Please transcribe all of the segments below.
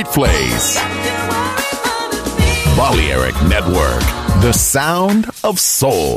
The right. Balearic Network, the sound of soul.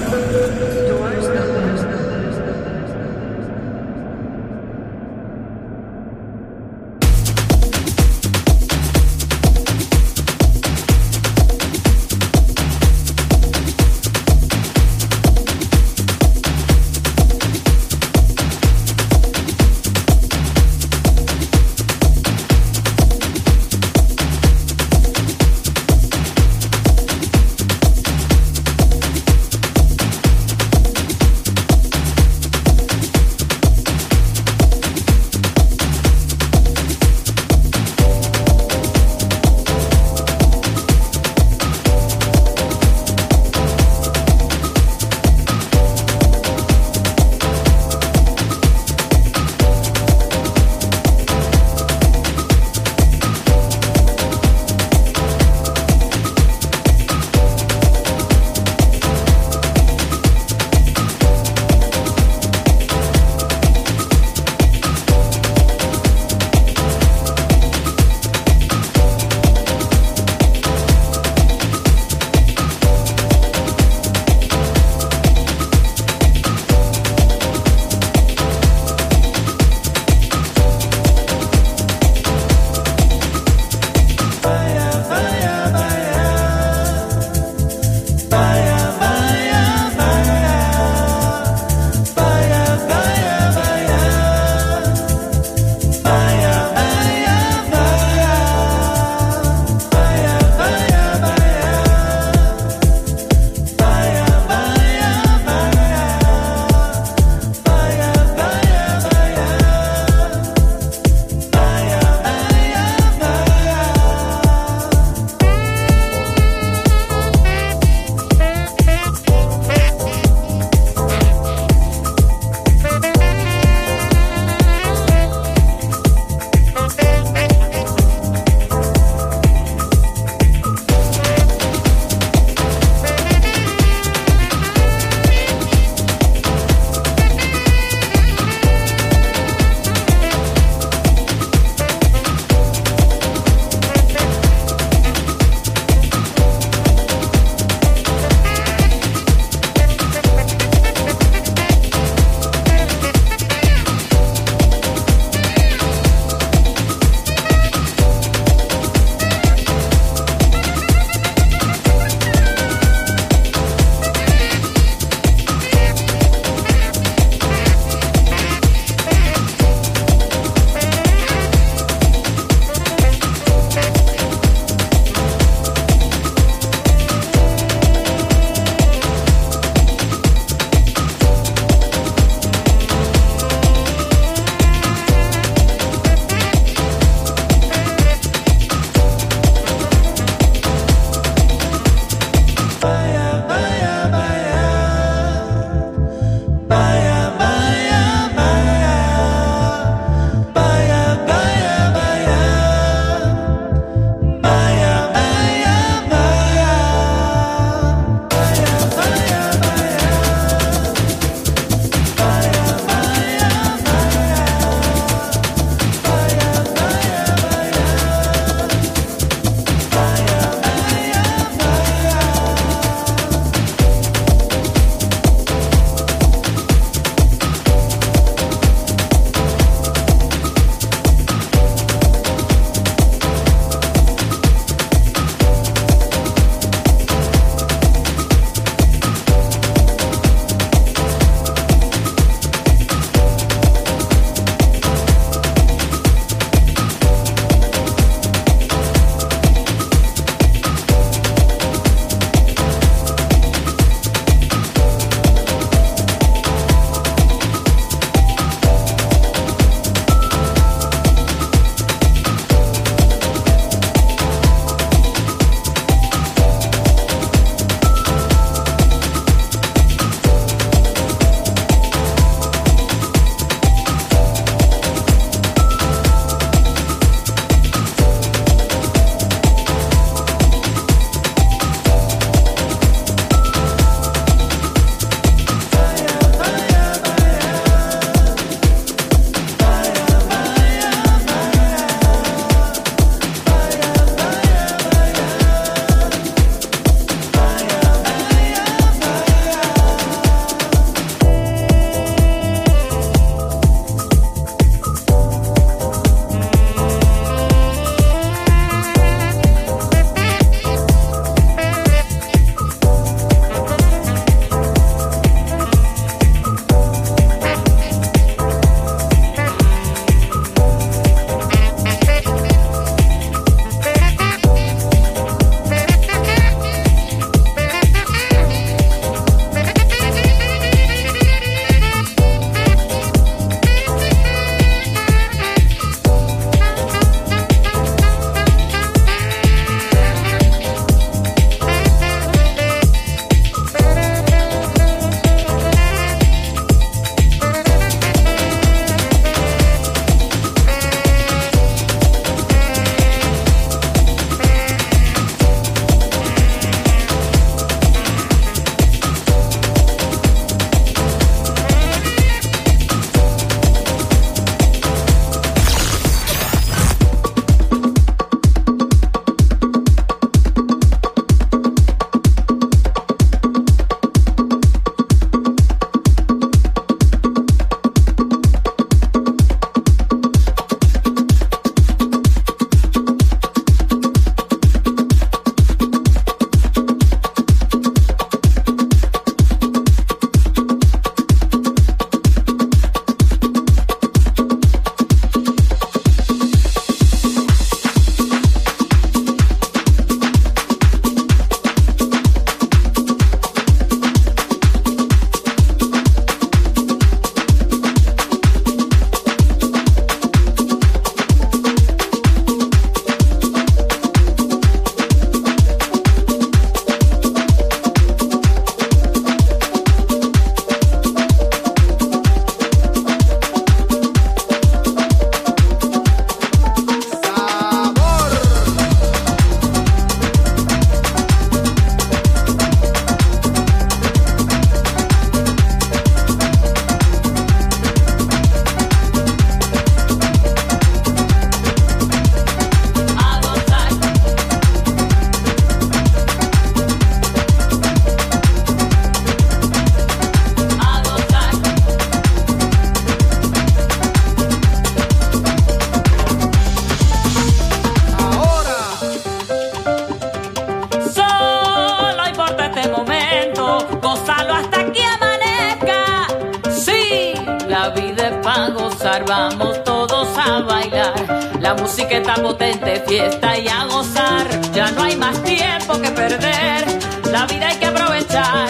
vamos todos a bailar. La música está potente, fiesta y a gozar. Ya no hay más tiempo que perder, la vida hay que aprovechar.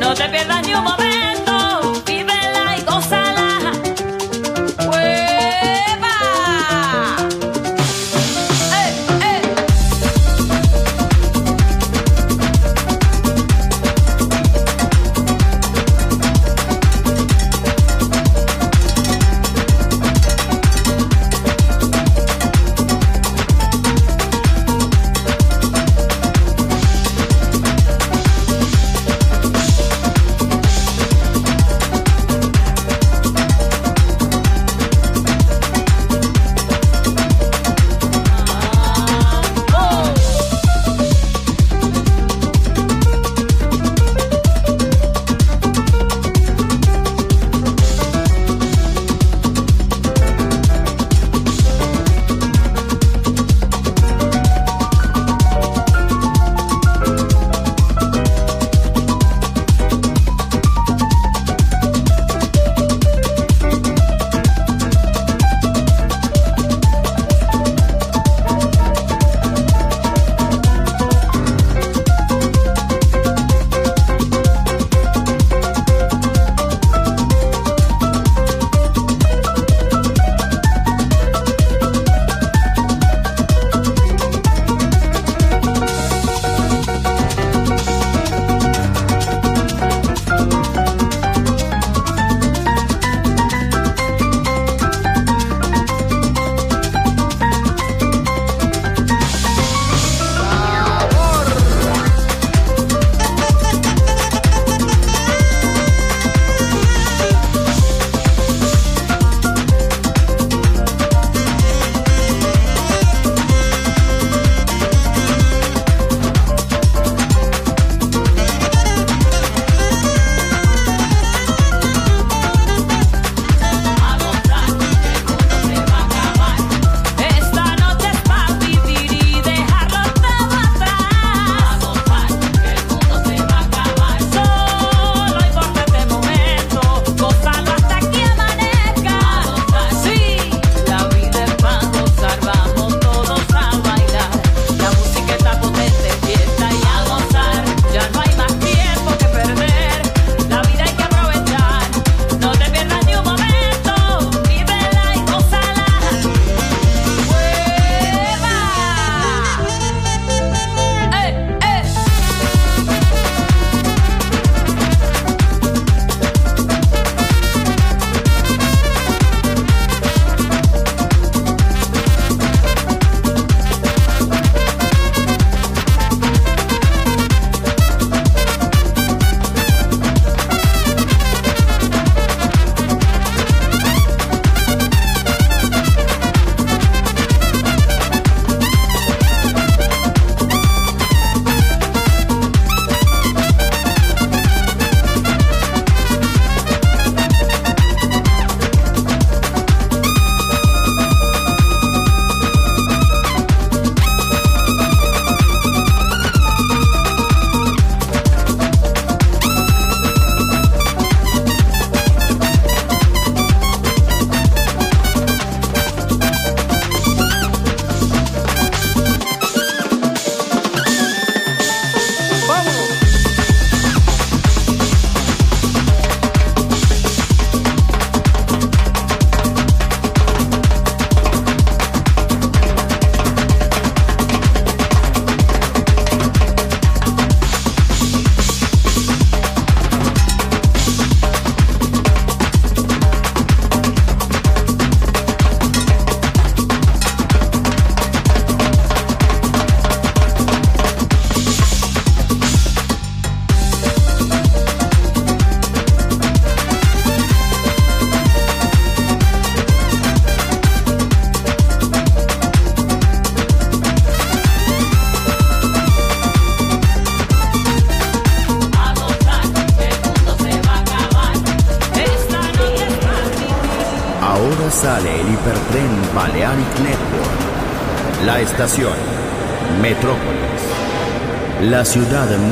No te pierdas ni un momento.